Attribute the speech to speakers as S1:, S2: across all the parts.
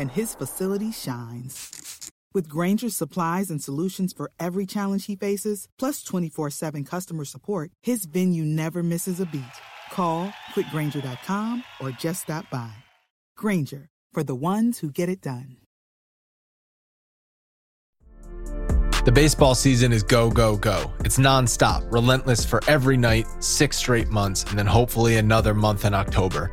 S1: and his facility shines. With Grainger's supplies and solutions for every challenge he faces, plus 24 7 customer support, his venue never misses a beat. Call quickgranger.com or just stop by. Grainger, for the ones who get it done.
S2: The baseball season is go, go, go. It's nonstop, relentless for every night, six straight months, and then hopefully another month in October.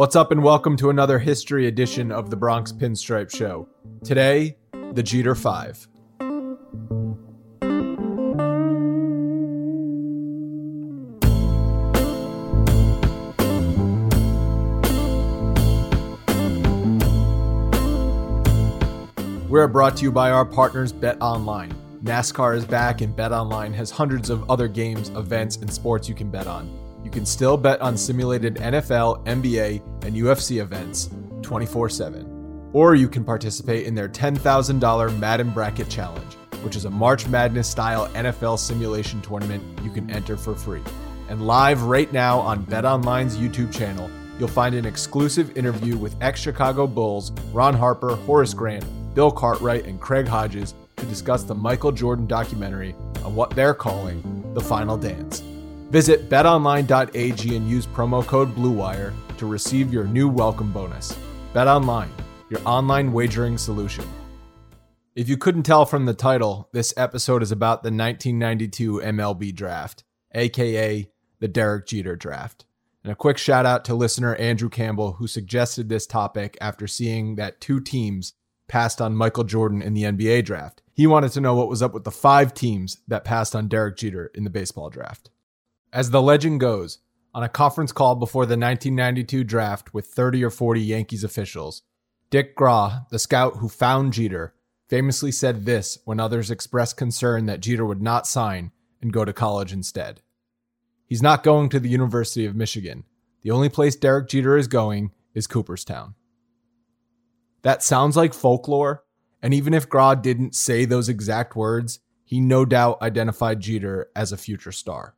S2: What's up, and welcome to another history edition of the Bronx Pinstripe Show. Today, the Jeter 5. We're brought to you by our partners Bet Online. NASCAR is back, and Bet Online has hundreds of other games, events, and sports you can bet on. You can still bet on simulated NFL, NBA, and UFC events 24 7. Or you can participate in their $10,000 Madden Bracket Challenge, which is a March Madness style NFL simulation tournament you can enter for free. And live right now on BetOnline's YouTube channel, you'll find an exclusive interview with ex Chicago Bulls Ron Harper, Horace Grant, Bill Cartwright, and Craig Hodges to discuss the Michael Jordan documentary on what they're calling the final dance. Visit betonline.ag and use promo code BLUEWIRE to receive your new welcome bonus. BetOnline, your online wagering solution. If you couldn't tell from the title, this episode is about the 1992 MLB draft, aka the Derek Jeter draft. And a quick shout out to listener Andrew Campbell, who suggested this topic after seeing that two teams passed on Michael Jordan in the NBA draft. He wanted to know what was up with the five teams that passed on Derek Jeter in the baseball draft. As the legend goes, on a conference call before the 1992 draft with 30 or 40 Yankees officials, Dick Groch, the scout who found Jeter, famously said this when others expressed concern that Jeter would not sign and go to college instead. He's not going to the University of Michigan. The only place Derek Jeter is going is Cooperstown. That sounds like folklore, and even if Groch didn't say those exact words, he no doubt identified Jeter as a future star.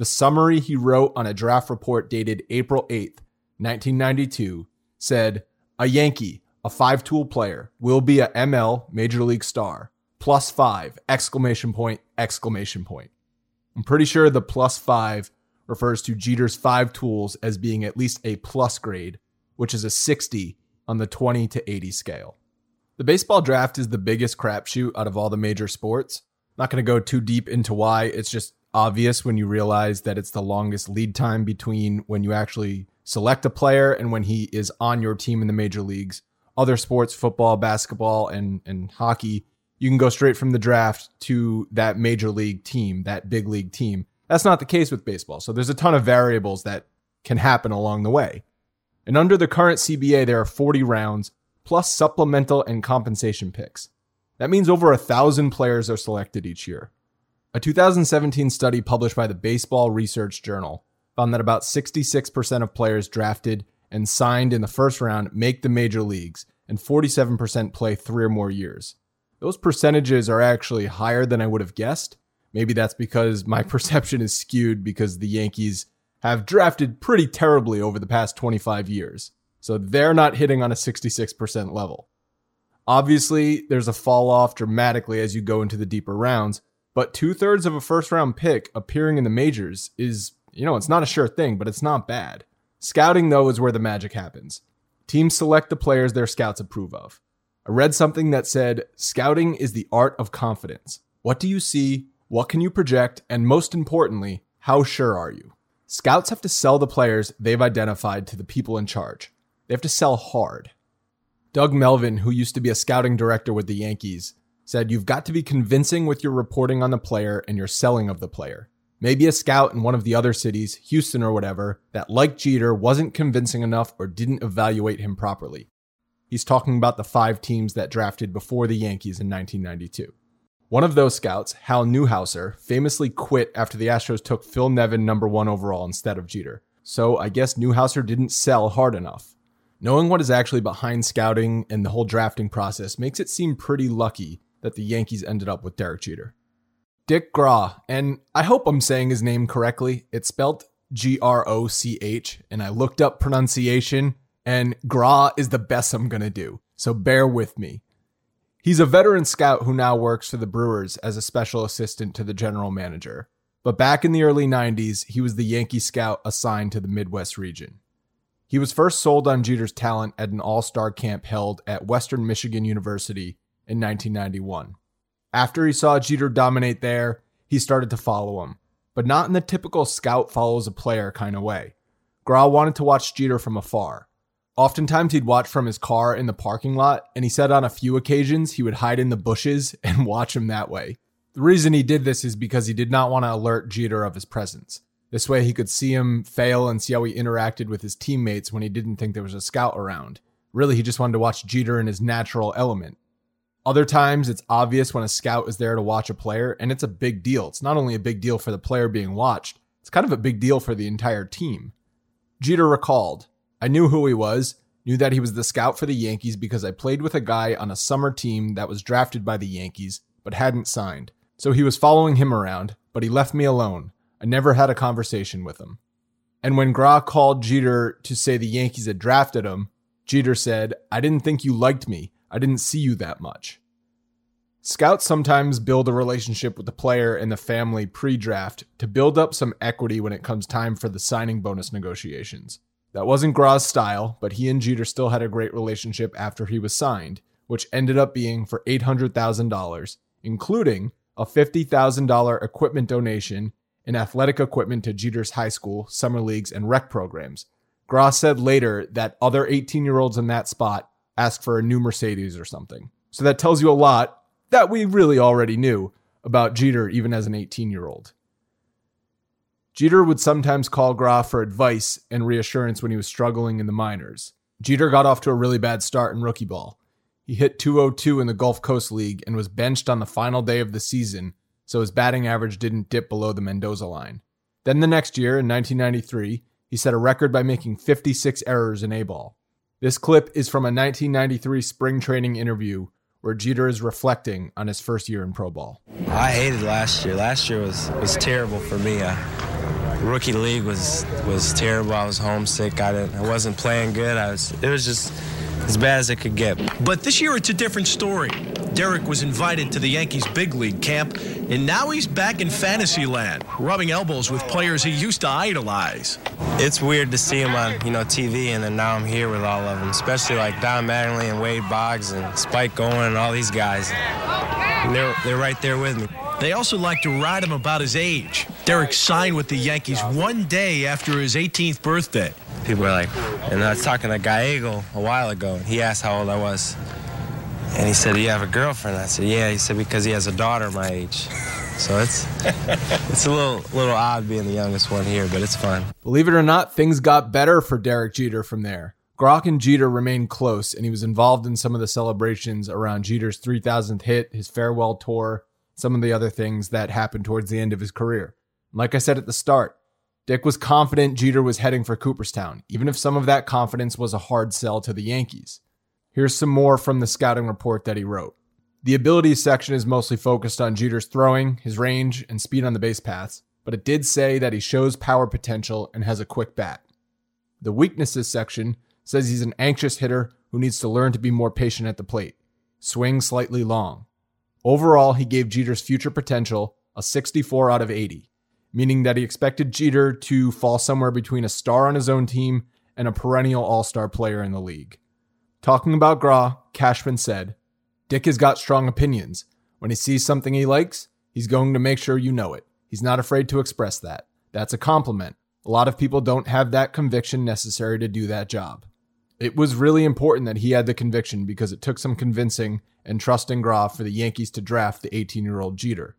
S2: The summary he wrote on a draft report dated April 8th, 1992, said, A Yankee, a five tool player, will be a ML Major League star. plus five, exclamation point, exclamation point. I'm pretty sure the plus five refers to Jeter's five tools as being at least a plus grade, which is a 60 on the 20 to 80 scale. The baseball draft is the biggest crapshoot out of all the major sports. Not going to go too deep into why. It's just obvious when you realize that it's the longest lead time between when you actually select a player and when he is on your team in the major leagues. Other sports, football, basketball, and, and hockey, you can go straight from the draft to that major league team, that big league team. That's not the case with baseball. So there's a ton of variables that can happen along the way. And under the current CBA, there are 40 rounds plus supplemental and compensation picks. That means over a thousand players are selected each year. A 2017 study published by the Baseball Research Journal found that about 66% of players drafted and signed in the first round make the major leagues, and 47% play three or more years. Those percentages are actually higher than I would have guessed. Maybe that's because my perception is skewed because the Yankees have drafted pretty terribly over the past 25 years. So they're not hitting on a 66% level. Obviously, there's a fall off dramatically as you go into the deeper rounds, but two thirds of a first round pick appearing in the majors is, you know, it's not a sure thing, but it's not bad. Scouting, though, is where the magic happens. Teams select the players their scouts approve of. I read something that said scouting is the art of confidence. What do you see? What can you project? And most importantly, how sure are you? Scouts have to sell the players they've identified to the people in charge. They have to sell hard. Doug Melvin, who used to be a scouting director with the Yankees, said you've got to be convincing with your reporting on the player and your selling of the player. Maybe a scout in one of the other cities, Houston or whatever, that like Jeter wasn't convincing enough or didn't evaluate him properly. He's talking about the five teams that drafted before the Yankees in 1992. One of those scouts, Hal Newhouser, famously quit after the Astros took Phil Nevin number one overall instead of Jeter. So I guess Newhouser didn't sell hard enough. Knowing what is actually behind scouting and the whole drafting process makes it seem pretty lucky that the Yankees ended up with Derek Jeter. Dick Groch, and I hope I'm saying his name correctly. It's spelled G R O C H, and I looked up pronunciation, and Gra is the best I'm gonna do. So bear with me. He's a veteran scout who now works for the Brewers as a special assistant to the general manager. But back in the early 90s, he was the Yankee scout assigned to the Midwest region. He was first sold on Jeter's talent at an all star camp held at Western Michigan University in 1991. After he saw Jeter dominate there, he started to follow him, but not in the typical scout follows a player kind of way. Groch wanted to watch Jeter from afar. Oftentimes, he'd watch from his car in the parking lot, and he said on a few occasions he would hide in the bushes and watch him that way. The reason he did this is because he did not want to alert Jeter of his presence. This way, he could see him fail and see how he interacted with his teammates when he didn't think there was a scout around. Really, he just wanted to watch Jeter in his natural element. Other times, it's obvious when a scout is there to watch a player, and it's a big deal. It's not only a big deal for the player being watched, it's kind of a big deal for the entire team. Jeter recalled, I knew who he was, knew that he was the scout for the Yankees because I played with a guy on a summer team that was drafted by the Yankees but hadn't signed. So he was following him around, but he left me alone. I never had a conversation with him. And when Groch called Jeter to say the Yankees had drafted him, Jeter said, I didn't think you liked me. I didn't see you that much. Scouts sometimes build a relationship with the player and the family pre draft to build up some equity when it comes time for the signing bonus negotiations. That wasn't Groch's style, but he and Jeter still had a great relationship after he was signed, which ended up being for $800,000, including a $50,000 equipment donation and athletic equipment to Jeter's high school, summer leagues, and rec programs. Groch said later that other 18 year olds in that spot asked for a new Mercedes or something. So that tells you a lot that we really already knew about Jeter even as an 18 year old. Jeter would sometimes call Groch for advice and reassurance when he was struggling in the minors. Jeter got off to a really bad start in rookie ball. He hit 202 in the Gulf Coast League and was benched on the final day of the season, so his batting average didn't dip below the Mendoza line. Then the next year, in 1993, he set a record by making 56 errors in A ball. This clip is from a 1993 spring training interview where Jeter is reflecting on his first year in pro ball.
S3: I hated last year. Last year was, was terrible for me. I, rookie league was was terrible. I was homesick. I didn't. I wasn't playing good. I was. It was just as bad as it could get.
S4: But this year it's a different story. Derek was invited to the Yankees big league camp, and now he's back in fantasy land, rubbing elbows with players he used to idolize.
S3: It's weird to see him on, you know, TV, and then now I'm here with all of them, especially like Don Mattingly and Wade Boggs and Spike Owen and all these guys. And they're, they're right there with me.
S4: They also like to ride him about his age. Derek signed with the Yankees one day after his 18th birthday.
S3: People are like, and I was talking to Gallego a while ago, and he asked how old I was. And he said, "Do you have a girlfriend?" I said, "Yeah." He said, "Because he has a daughter my age." So it's it's a little little odd being the youngest one here, but it's fun.
S2: Believe it or not, things got better for Derek Jeter from there. Groch and Jeter remained close, and he was involved in some of the celebrations around Jeter's 3,000th hit, his farewell tour, some of the other things that happened towards the end of his career. Like I said at the start, Dick was confident Jeter was heading for Cooperstown, even if some of that confidence was a hard sell to the Yankees. Here's some more from the scouting report that he wrote. The abilities section is mostly focused on Jeter's throwing, his range, and speed on the base paths, but it did say that he shows power potential and has a quick bat. The weaknesses section says he's an anxious hitter who needs to learn to be more patient at the plate. Swing slightly long. Overall, he gave Jeter's future potential a 64 out of 80, meaning that he expected Jeter to fall somewhere between a star on his own team and a perennial all star player in the league. Talking about Groch, Cashman said, Dick has got strong opinions. When he sees something he likes, he's going to make sure you know it. He's not afraid to express that. That's a compliment. A lot of people don't have that conviction necessary to do that job. It was really important that he had the conviction because it took some convincing and trusting Groch for the Yankees to draft the 18 year old Jeter.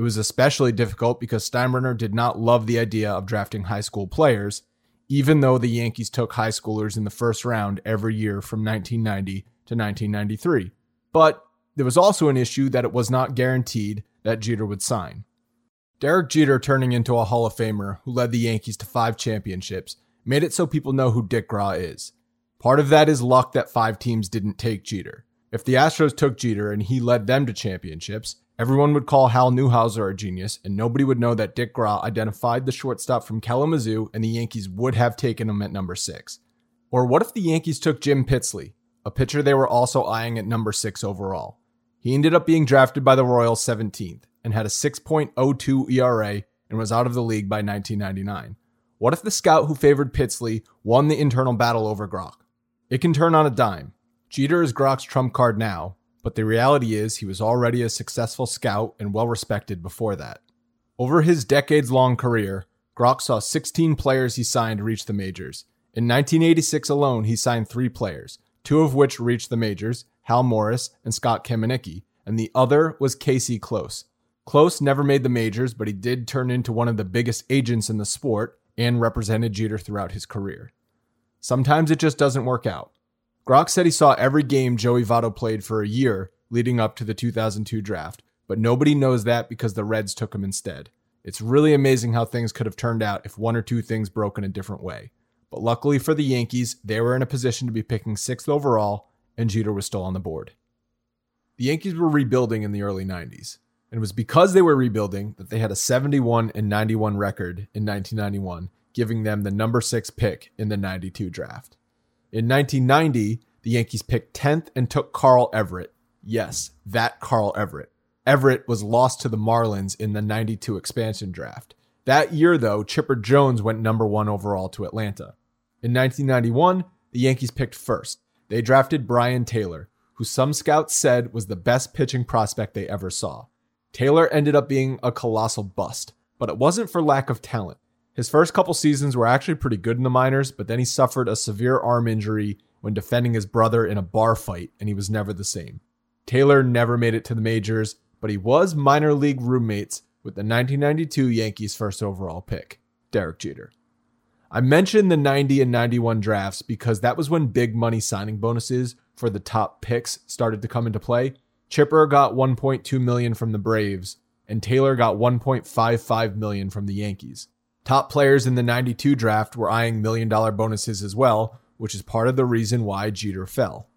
S2: It was especially difficult because Steinbrenner did not love the idea of drafting high school players, even though the Yankees took high schoolers in the first round every year from 1990 to 1993. But there was also an issue that it was not guaranteed that Jeter would sign. Derek Jeter turning into a Hall of Famer who led the Yankees to five championships made it so people know who Dick Groch is. Part of that is luck that five teams didn't take Jeter. If the Astros took Jeter and he led them to championships, everyone would call Hal Newhouser a genius, and nobody would know that Dick Groch identified the shortstop from Kalamazoo and the Yankees would have taken him at number six. Or what if the Yankees took Jim Pittsley, a pitcher they were also eyeing at number six overall? He ended up being drafted by the Royals 17th and had a 6.02 ERA and was out of the league by 1999. What if the scout who favored Pittsley won the internal battle over Groch? It can turn on a dime. Jeter is Groch's trump card now, but the reality is he was already a successful scout and well respected before that. Over his decades long career, Groch saw 16 players he signed reach the majors. In 1986 alone, he signed three players, two of which reached the majors Hal Morris and Scott Kamieniecki, and the other was Casey Close. Close never made the majors, but he did turn into one of the biggest agents in the sport and represented Jeter throughout his career. Sometimes it just doesn't work out. Groch said he saw every game Joey Votto played for a year leading up to the 2002 draft, but nobody knows that because the Reds took him instead. It's really amazing how things could have turned out if one or two things broke in a different way. But luckily for the Yankees, they were in a position to be picking sixth overall, and Jeter was still on the board. The Yankees were rebuilding in the early 90s, and it was because they were rebuilding that they had a 71 and 91 record in 1991, giving them the number six pick in the 92 draft. In 1990, the Yankees picked 10th and took Carl Everett. Yes, that Carl Everett. Everett was lost to the Marlins in the 92 expansion draft. That year, though, Chipper Jones went number one overall to Atlanta. In 1991, the Yankees picked first. They drafted Brian Taylor, who some scouts said was the best pitching prospect they ever saw. Taylor ended up being a colossal bust, but it wasn't for lack of talent. His first couple seasons were actually pretty good in the minors, but then he suffered a severe arm injury when defending his brother in a bar fight, and he was never the same. Taylor never made it to the majors, but he was minor league roommates with the 1992 Yankees first overall pick, Derek Jeter. I mentioned the 90 and 91 drafts because that was when big money signing bonuses for the top picks started to come into play. Chipper got 1.2 million from the Braves and Taylor got 1.55 million from the Yankees. Top players in the 92 draft were eyeing million dollar bonuses as well, which is part of the reason why Jeter fell.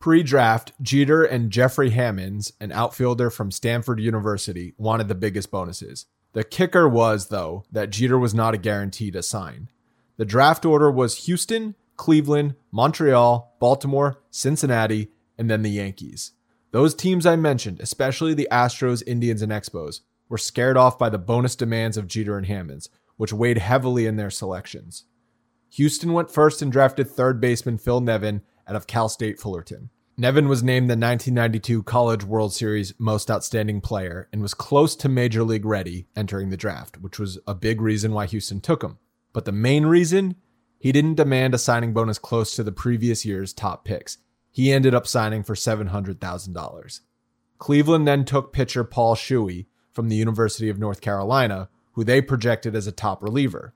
S2: Pre draft, Jeter and Jeffrey Hammonds, an outfielder from Stanford University, wanted the biggest bonuses. The kicker was, though, that Jeter was not a guarantee to sign. The draft order was Houston, Cleveland, Montreal, Baltimore, Cincinnati, and then the Yankees. Those teams I mentioned, especially the Astros, Indians, and Expos, were scared off by the bonus demands of Jeter and Hammonds, which weighed heavily in their selections. Houston went first and drafted third baseman Phil Nevin out of Cal State Fullerton. Nevin was named the 1992 College World Series Most Outstanding Player and was close to Major League ready entering the draft, which was a big reason why Houston took him. But the main reason, he didn't demand a signing bonus close to the previous year's top picks. He ended up signing for $700,000. Cleveland then took pitcher Paul Shuey from the University of North Carolina, who they projected as a top reliever.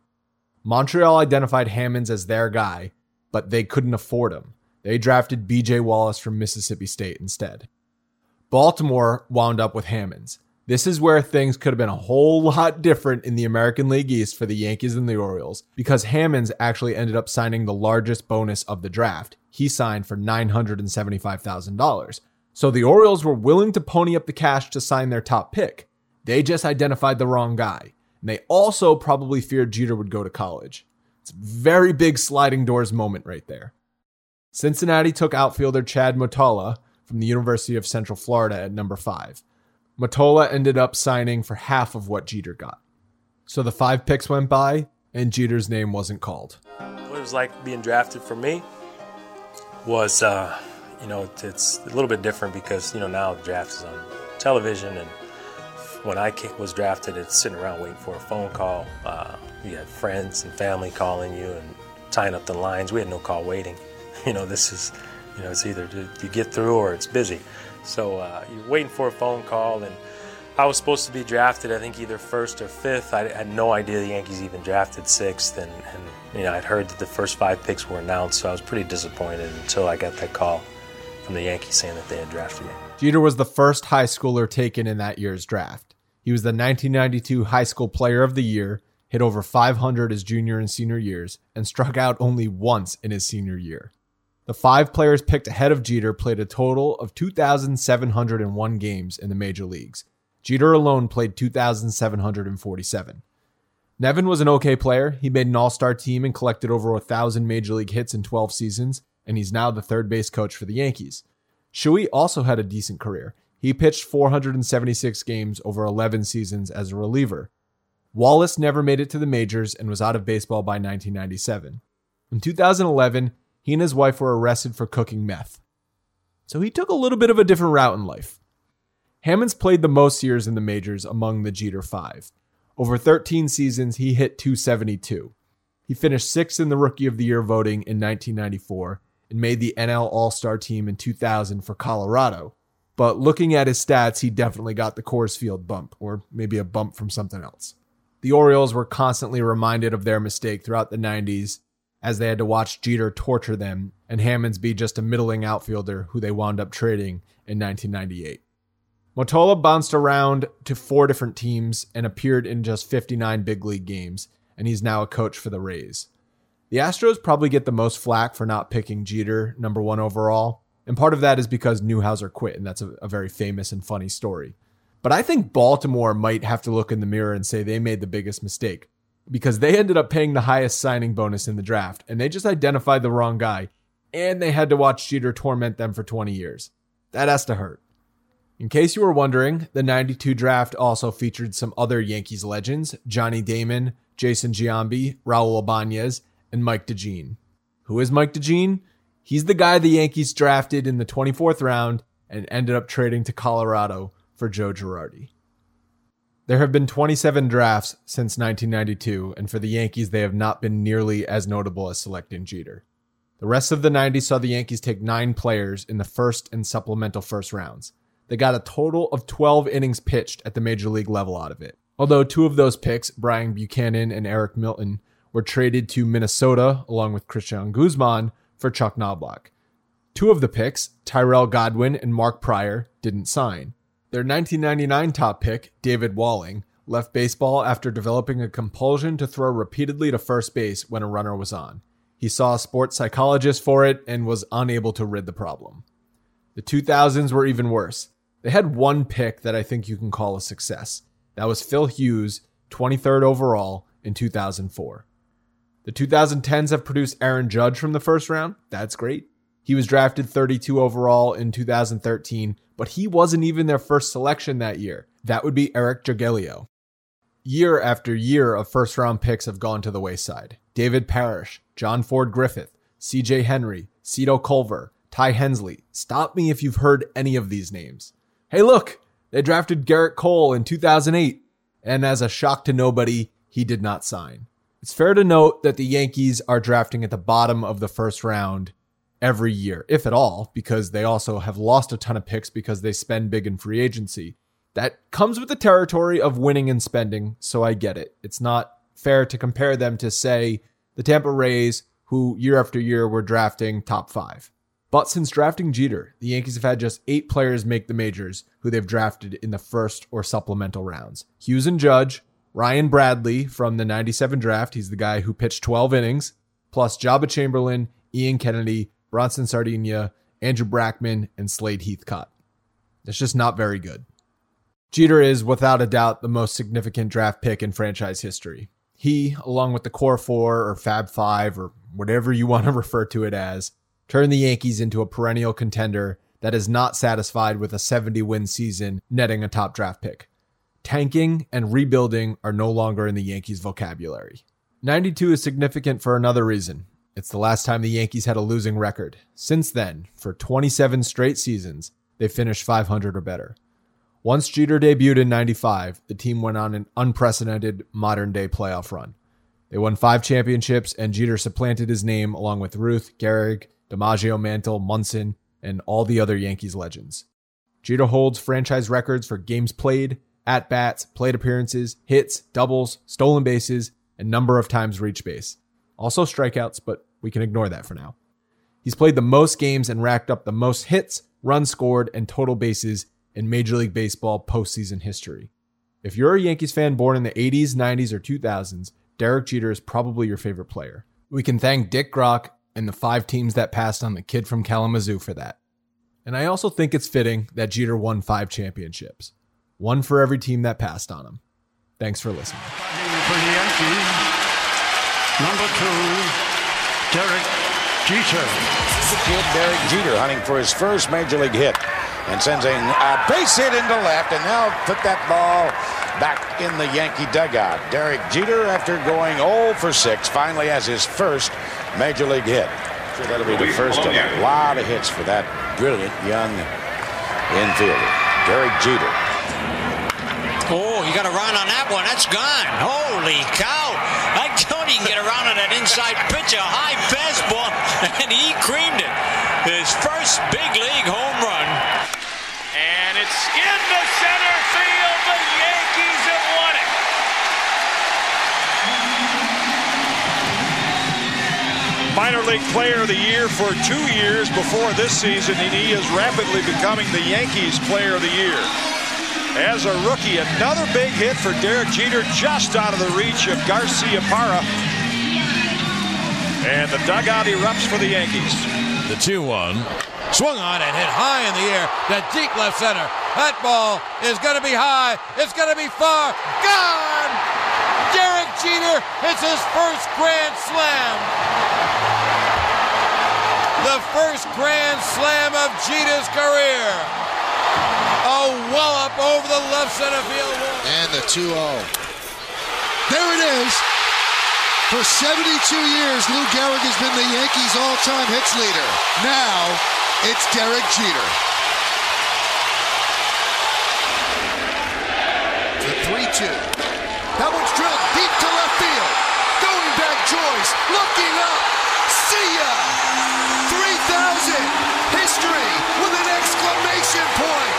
S2: Montreal identified Hammonds as their guy, but they couldn't afford him. They drafted BJ Wallace from Mississippi State instead. Baltimore wound up with Hammonds. This is where things could have been a whole lot different in the American League East for the Yankees and the Orioles because Hammonds actually ended up signing the largest bonus of the draft. He signed for $975,000. So the Orioles were willing to pony up the cash to sign their top pick. They just identified the wrong guy. And they also probably feared Jeter would go to college. It's a very big sliding doors moment right there. Cincinnati took outfielder Chad Mottola from the University of Central Florida at number five. Mottola ended up signing for half of what Jeter got. So the five picks went by, and Jeter's name wasn't called.
S3: What it was like being drafted for me was, uh, you know, it's a little bit different because, you know, now the draft is on television. And when I was drafted, it's sitting around waiting for a phone call. Uh, you had friends and family calling you and tying up the lines. We had no call waiting. you know, this is, you know, it's either you get through or it's busy. So uh, you're waiting for a phone call, and I was supposed to be drafted, I think either first or fifth. I had no idea the Yankees even drafted sixth, and, and you know, I'd heard that the first five picks were announced, so I was pretty disappointed until I got that call from the Yankees saying that they had drafted me.
S2: Jeter was the first high schooler taken in that year's draft. He was the 1992 High School Player of the Year, hit over 500 his junior and senior years, and struck out only once in his senior year. The five players picked ahead of Jeter played a total of 2,701 games in the major leagues. Jeter alone played 2,747. Nevin was an okay player. He made an all star team and collected over 1,000 major league hits in 12 seasons, and he's now the third base coach for the Yankees. Shuey also had a decent career. He pitched 476 games over 11 seasons as a reliever. Wallace never made it to the majors and was out of baseball by 1997. In 2011, he and his wife were arrested for cooking meth. So he took a little bit of a different route in life. Hammonds played the most years in the majors among the Jeter Five. Over 13 seasons, he hit 272. He finished sixth in the Rookie of the Year voting in 1994 and made the NL All Star team in 2000 for Colorado. But looking at his stats, he definitely got the Coors Field bump, or maybe a bump from something else. The Orioles were constantly reminded of their mistake throughout the 90s as they had to watch Jeter torture them and Hammonds be just a middling outfielder who they wound up trading in 1998. Mottola bounced around to four different teams and appeared in just 59 big league games, and he's now a coach for the Rays. The Astros probably get the most flack for not picking Jeter number one overall, and part of that is because Newhouser quit, and that's a, a very famous and funny story. But I think Baltimore might have to look in the mirror and say they made the biggest mistake because they ended up paying the highest signing bonus in the draft and they just identified the wrong guy and they had to watch Jeter torment them for 20 years. That has to hurt. In case you were wondering, the 92 draft also featured some other Yankees legends Johnny Damon, Jason Giambi, Raul Ibanez, and Mike DeJean. Who is Mike DeJean? He's the guy the Yankees drafted in the 24th round and ended up trading to Colorado for Joe Girardi. There have been 27 drafts since 1992, and for the Yankees, they have not been nearly as notable as selecting Jeter. The rest of the 90s saw the Yankees take nine players in the first and supplemental first rounds. They got a total of 12 innings pitched at the major league level out of it. Although two of those picks, Brian Buchanan and Eric Milton, were traded to Minnesota along with Cristian Guzman for Chuck Knoblauch. Two of the picks, Tyrell Godwin and Mark Prior, didn't sign. Their 1999 top pick, David Walling, left baseball after developing a compulsion to throw repeatedly to first base when a runner was on. He saw a sports psychologist for it and was unable to rid the problem. The 2000s were even worse. They had one pick that I think you can call a success. That was Phil Hughes, 23rd overall in 2004. The 2010s have produced Aaron Judge from the first round. That's great. He was drafted 32 overall in 2013, but he wasn't even their first selection that year. That would be Eric Jagielo. Year after year of first round picks have gone to the wayside. David Parrish, John Ford Griffin, CJ Henry, Cito Culver, Ty Hensley. Stop me if you've heard any of these names. Hey, look, they drafted Gerrit Cole in 2008, and as a shock to nobody, he did not sign. It's fair to note that the Yankees are drafting at the bottom of the first round every year, if at all, because they also have lost a ton of picks because they spend big in free agency. That comes with the territory of winning and spending, so I get it. It's not fair to compare them to, say, the Tampa Rays, who year after year were drafting top five. But since drafting Jeter, the Yankees have had just eight players make the majors who they've drafted in the first or supplemental rounds. Hughes and Judge, Ryan Bradley from the 97 draft, he's the guy who pitched 12 innings, plus Joba Chamberlain, Ian Kennedy, Bronson Sardinha, Andrew Brackman, and Slade Heathcott. That's just not very good. Jeter is without a doubt the most significant draft pick in franchise history. He, along with the Core Four or Fab Five or whatever you want to refer to it as, turned the Yankees into a perennial contender that is not satisfied with a 70 win season netting a top draft pick. Tanking and rebuilding are no longer in the Yankees' vocabulary. 92 is significant for another reason. It's the last time the Yankees had a losing record. Since then, for 27 straight seasons, they finished 500 or better. Once Jeter debuted in 95, the team went on an unprecedented modern day playoff run. They won five championships, and Jeter supplanted his name along with Ruth, Gehrig, DiMaggio, Mantle, Munson, and all the other Yankees legends. Jeter holds franchise records for games played, at bats, plate appearances, hits, doubles, stolen bases, and number of times reached base. Also strikeouts, but we can ignore that for now. He's played the most games and racked up the most hits, runs scored, and total bases in Major League Baseball postseason history. If you're a Yankees fan born in the 80s, 90s, or 2000s, Derek Jeter is probably your favorite player. We can thank Dick Groch and the five teams that passed on the kid from Kalamazoo for that. And I also think it's fitting that Jeter won five championships, one for every team that passed on him. Thanks for listening.
S5: For the Yankees, number two, Derek Jeter.
S6: The kid, Derek Jeter, hunting for his first major league hit and sends a, a base hit into left, and now put that ball back in the Yankee dugout. Derek Jeter, after going 0 for 6, finally has his first major league hit. Sure that'll be the first of a lot of hits for that brilliant young infielder, Derek Jeter.
S7: You got a run on that one. That's gone. Holy cow. I don't even get around on that inside pitch, a high fastball, and he creamed it. His first big league home run.
S8: And it's into center field. The Yankees have won it.
S9: Minor League Player of the Year for two years before this season, and he is rapidly becoming the Yankees Player of the Year. As a rookie, another big hit for Derek Jeter, just out of the reach of Garcia Parra. And the dugout erupts for the Yankees.
S10: The 2 1. Swung on and hit high in the air. That deep left center. That ball is going to be high. It's going to be far. Gone! Derek Jeter hits his first grand slam. The first grand slam of Jeter's career. A wallop over the left center field wall.
S11: And the 2 0. There it is. For 72 years, Lou Gehrig has been the Yankees' all-time hits leader. Now, it's Derek Jeter. The 3-2. That one's drilled deep to left field. Going back, Joyce. Looking up. See ya! 3,000. History with an exclamation point.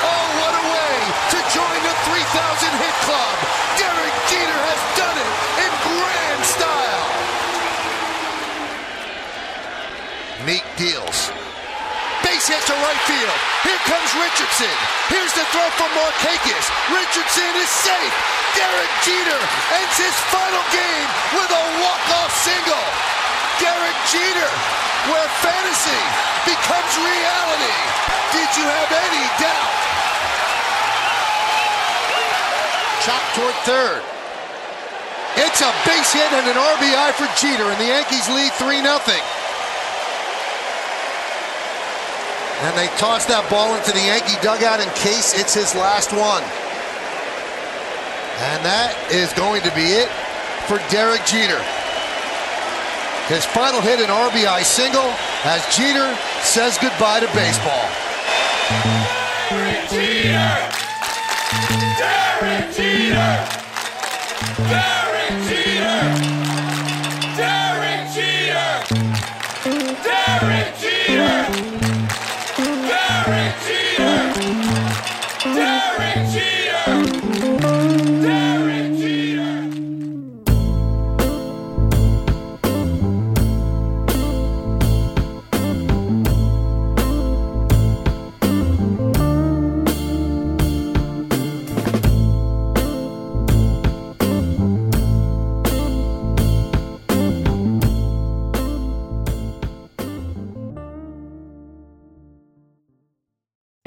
S11: Oh, what a way to join the 3,000 hit club. Derek Jeter has done it in grand style. Meek deals. Base hit to right field. Here comes Richardson. Here's the throw from Markakis. Richardson is safe. Derek Jeter ends his final game with a walk-off single. Derek Jeter, where fantasy becomes reality. Did you have any doubt? Chop toward third. It's a base hit and an RBI for Jeter, and the Yankees lead 3 0. And they toss that ball into the Yankee dugout in case it's his last one. And that is going to be it for Derek Jeter. His final hit an RBI single as Jeter says goodbye to baseball.
S12: Derek Jeter! Jeter! Derek Jeter!